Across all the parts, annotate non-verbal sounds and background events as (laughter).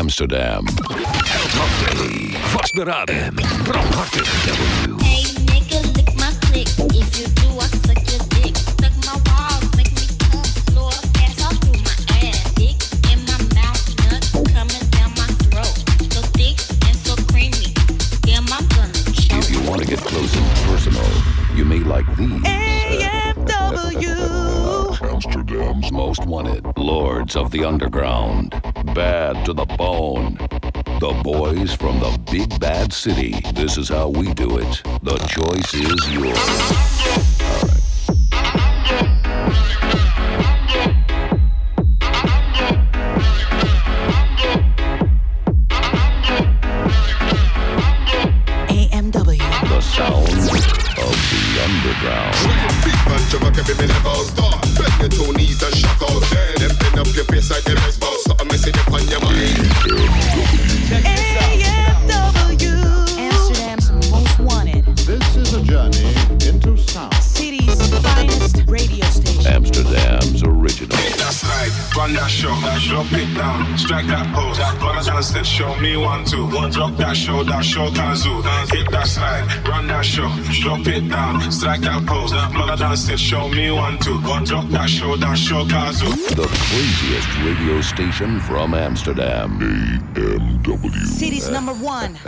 Amsterdam. Top Day. Vastberaden. Brandhartig. W. Hey nigga, lick my click. If you do, I suck your dick. Suck my balls, make me come floor. Pass all through my ass. Dick in my mouth, nut coming down my throat. So thick and so creamy. Damn, I'm gonna choke. If you want to get close and personal, you may like these. AFW. Amsterdam's most wanted. Lords of the Underground. Bad to the bone. The boys from the big bad city. This is how we do it. The choice is yours. Down, strike that pose. Brothers and sisters, show me one, two. Drop that show, that show Kazu. The craziest radio station from Amsterdam. AMW. City's number one.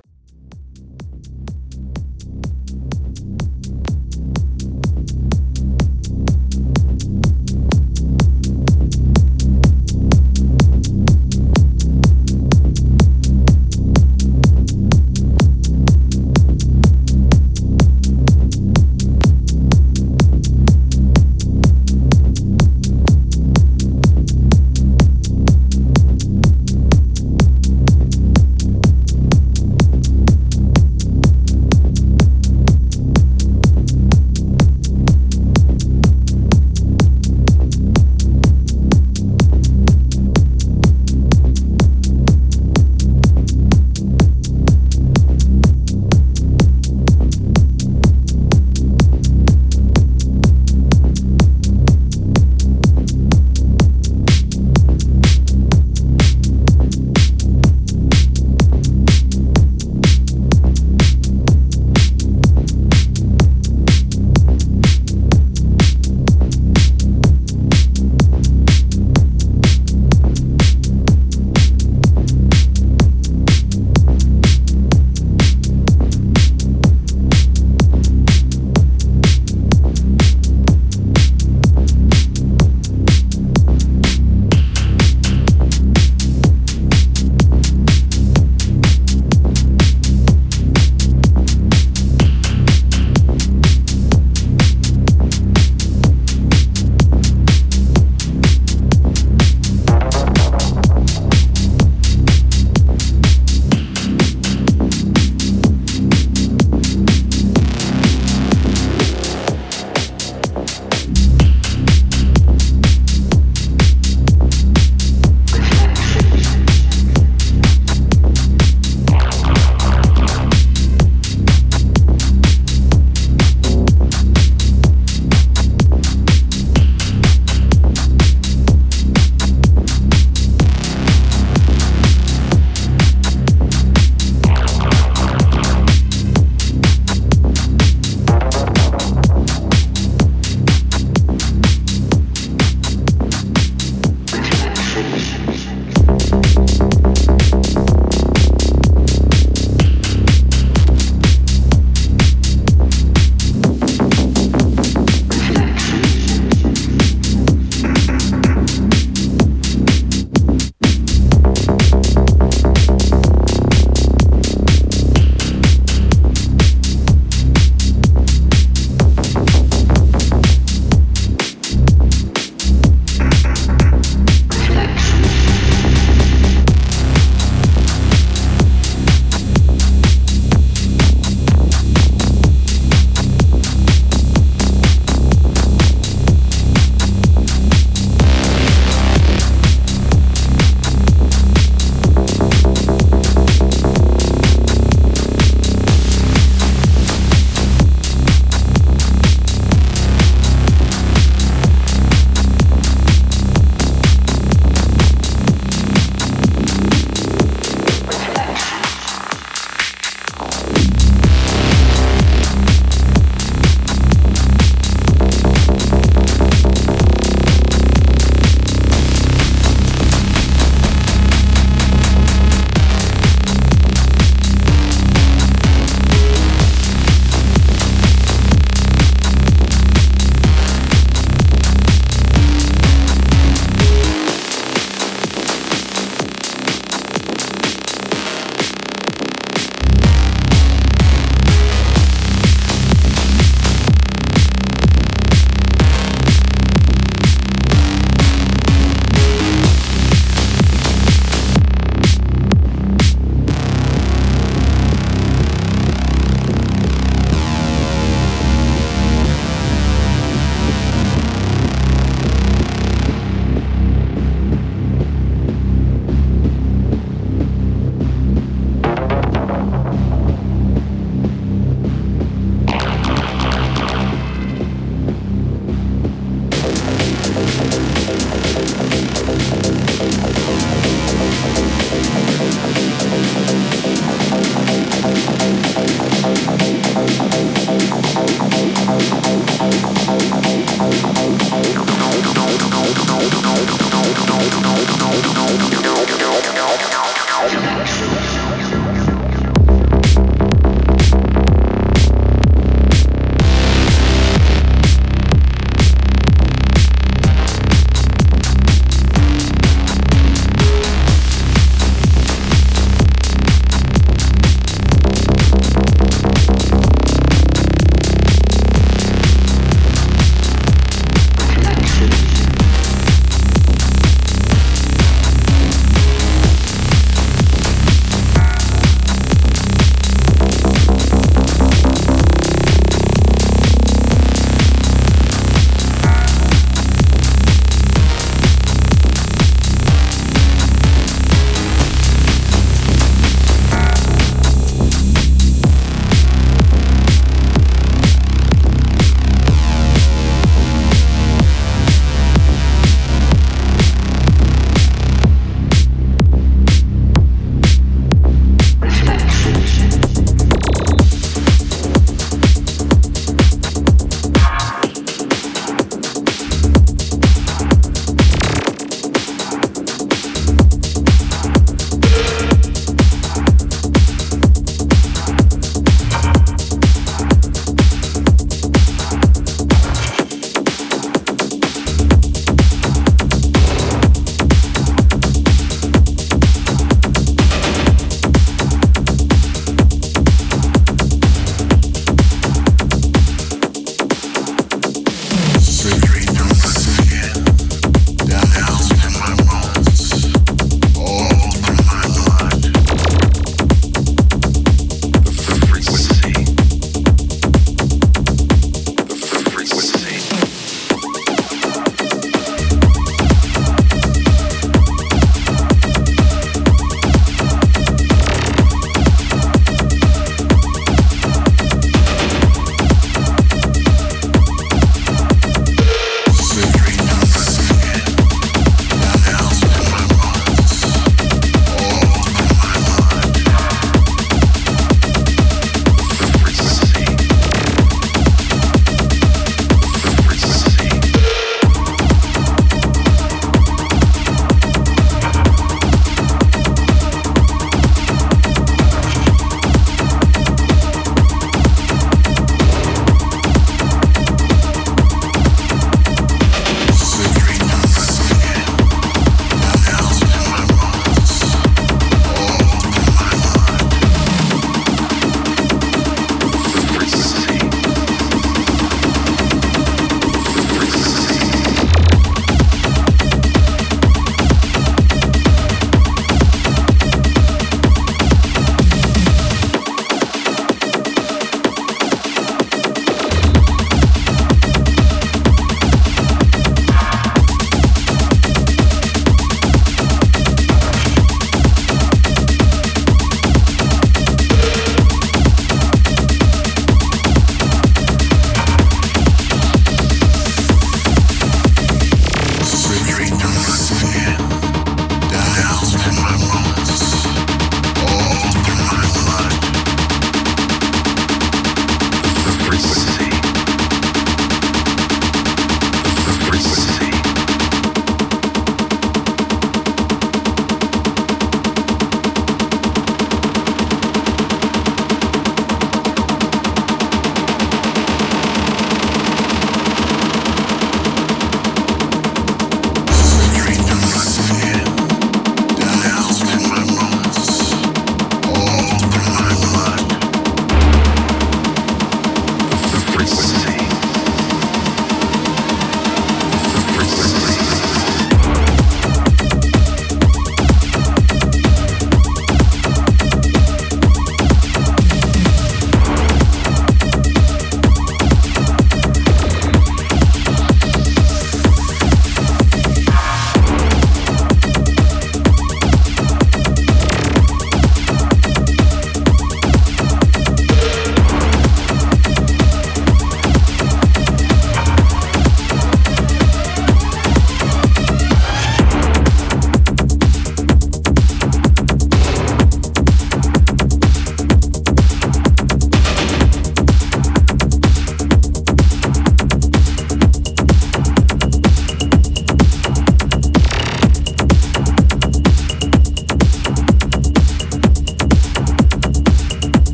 (laughs)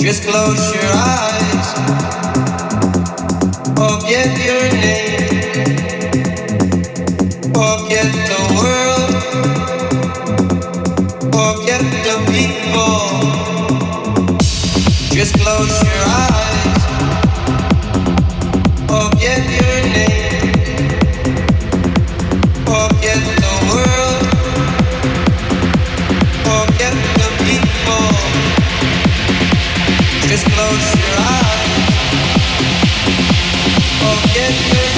Just close your eyes, forget your name, forget the world, forget the people. Just close your eyes. Just close your eyes. Forget your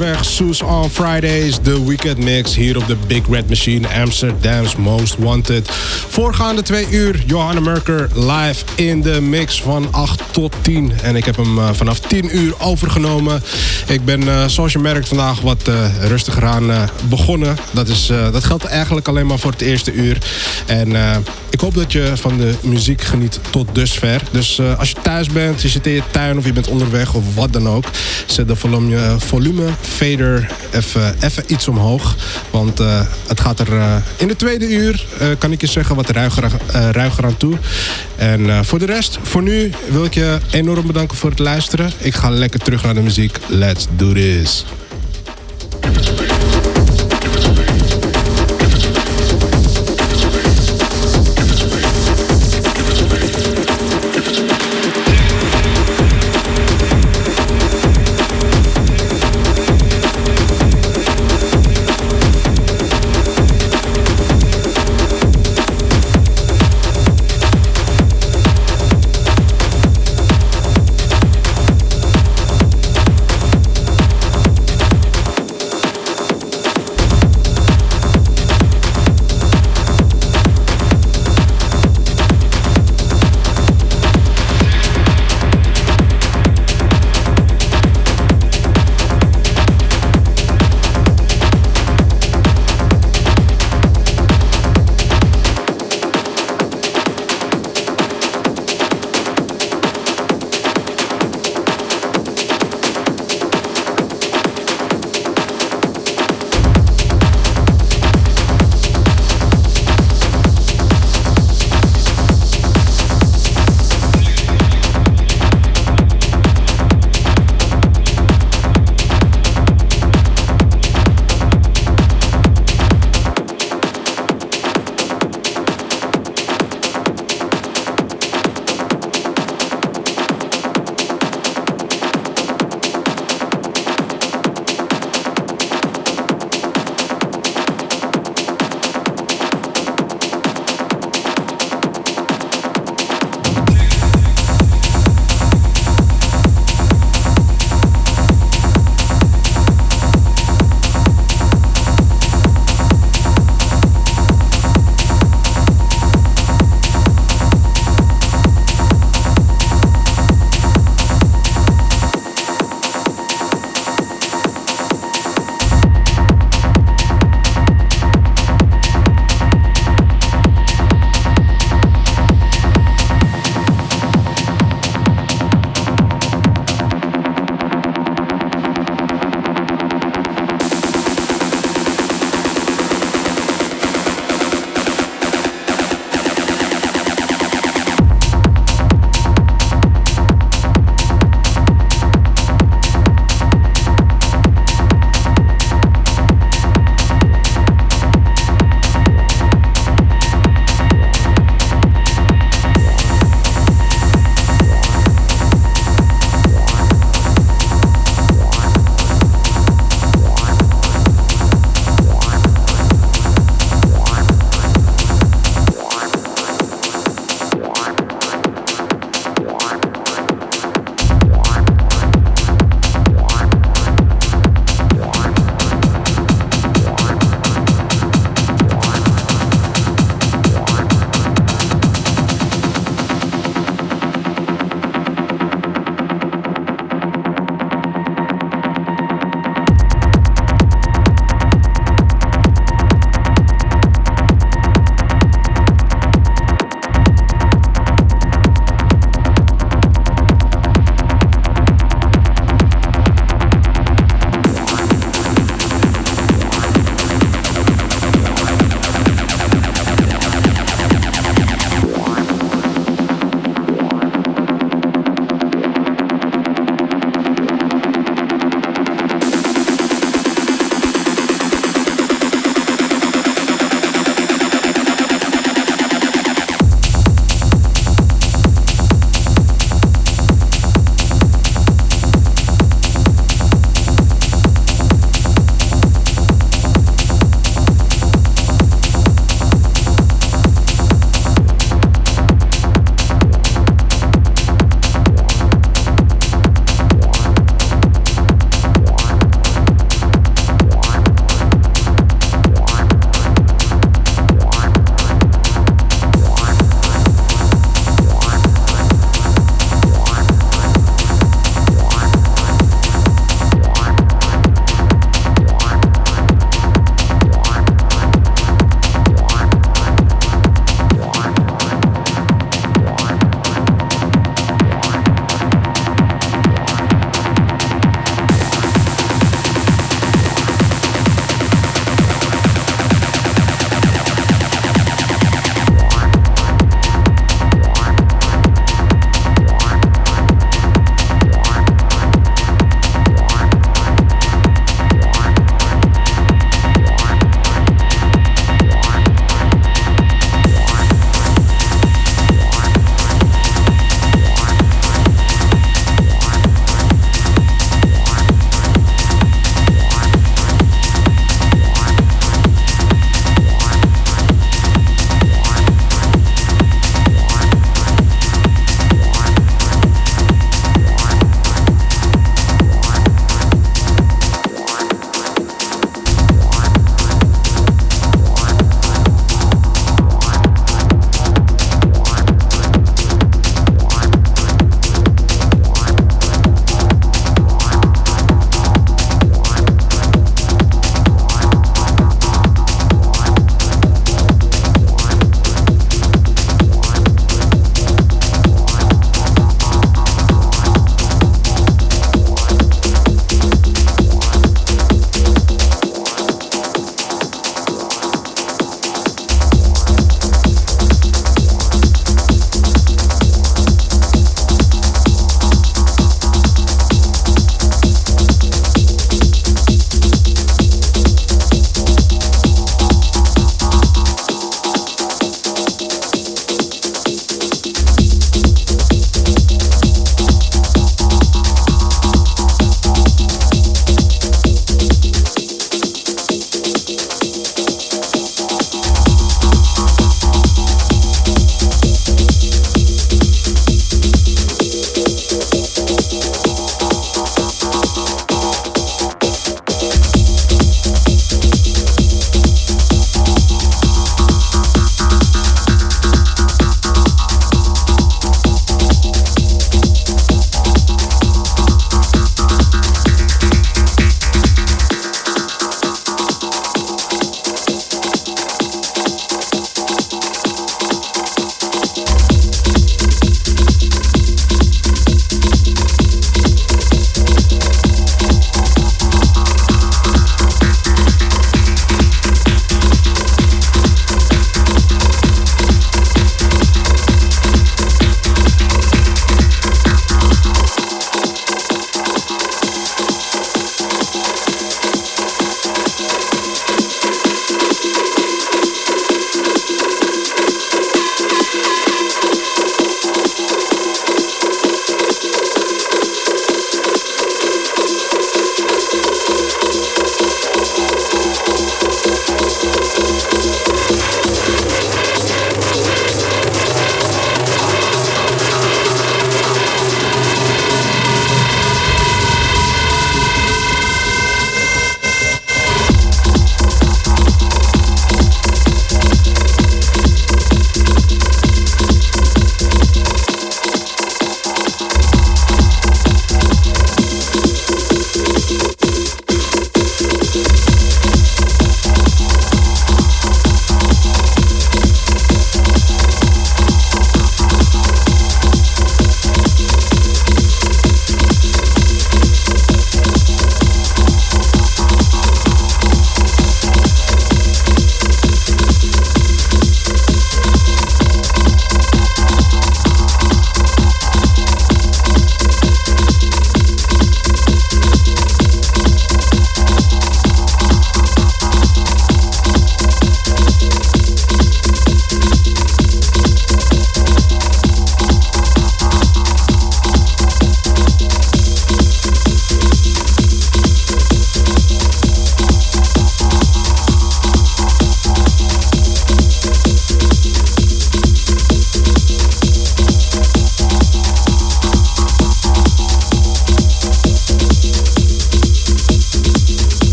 35 minuten onderweg. Soes on Fridays, de weekend mix hier op de Big Red Machine, Amsterdam's Most Wanted. Voorgaande twee uur, Johanna Merker live in de mix van 8 tot 10. En ik heb hem eh, vanaf 10 uur overgenomen. Ik ben, eh, zoals je merkt, vandaag wat eh, rustiger aan begonnen. Dat, is, dat geldt eigenlijk alleen maar voor het eerste uur. En ik hoop dat je van de muziek geniet tot dusver. Dus eh, als je thuis bent, je zit in je tuin of je bent onderweg of wat dan ook. Zet de volume, volume fader even, even iets omhoog. Want eh, het gaat er eh, in de tweede uur, eh, kan ik je zeggen, wat ruiger, eh, ruiger aan toe. En eh, voor de rest, voor nu wil ik je enorm bedanken voor het luisteren. Ik ga lekker terug naar de muziek. Let's do this.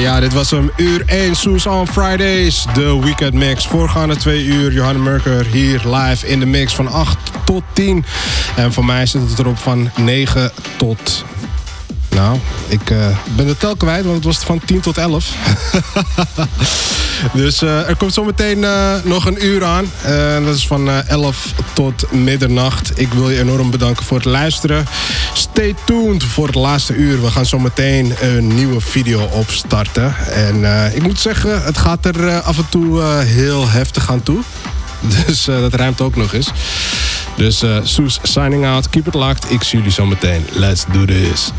Ja, dit was hem. Uur 1, Soes on Fridays. De Weekend Mix. Voorgaande twee uur, Johanna Merker hier live in de mix van 8 tot 10. En voor mij zit het erop van 9 tot... Nou, ik eh, ben de tel kwijt, want het was van 10 tot 11. (laughs) dus eh, er komt zometeen eh, nog een uur aan. Dat is van eh, 11 tot middernacht. Ik wil je enorm bedanken voor het luisteren. Stay tuned voor het laatste uur. We gaan zometeen een nieuwe video opstarten. En ik moet zeggen, het gaat er af en toe heel heftig aan toe. (laughs) Dus dat ruimt ook nog eens. Dus Soes signing out. Keep it locked. Ik zie jullie zometeen. Let's do this.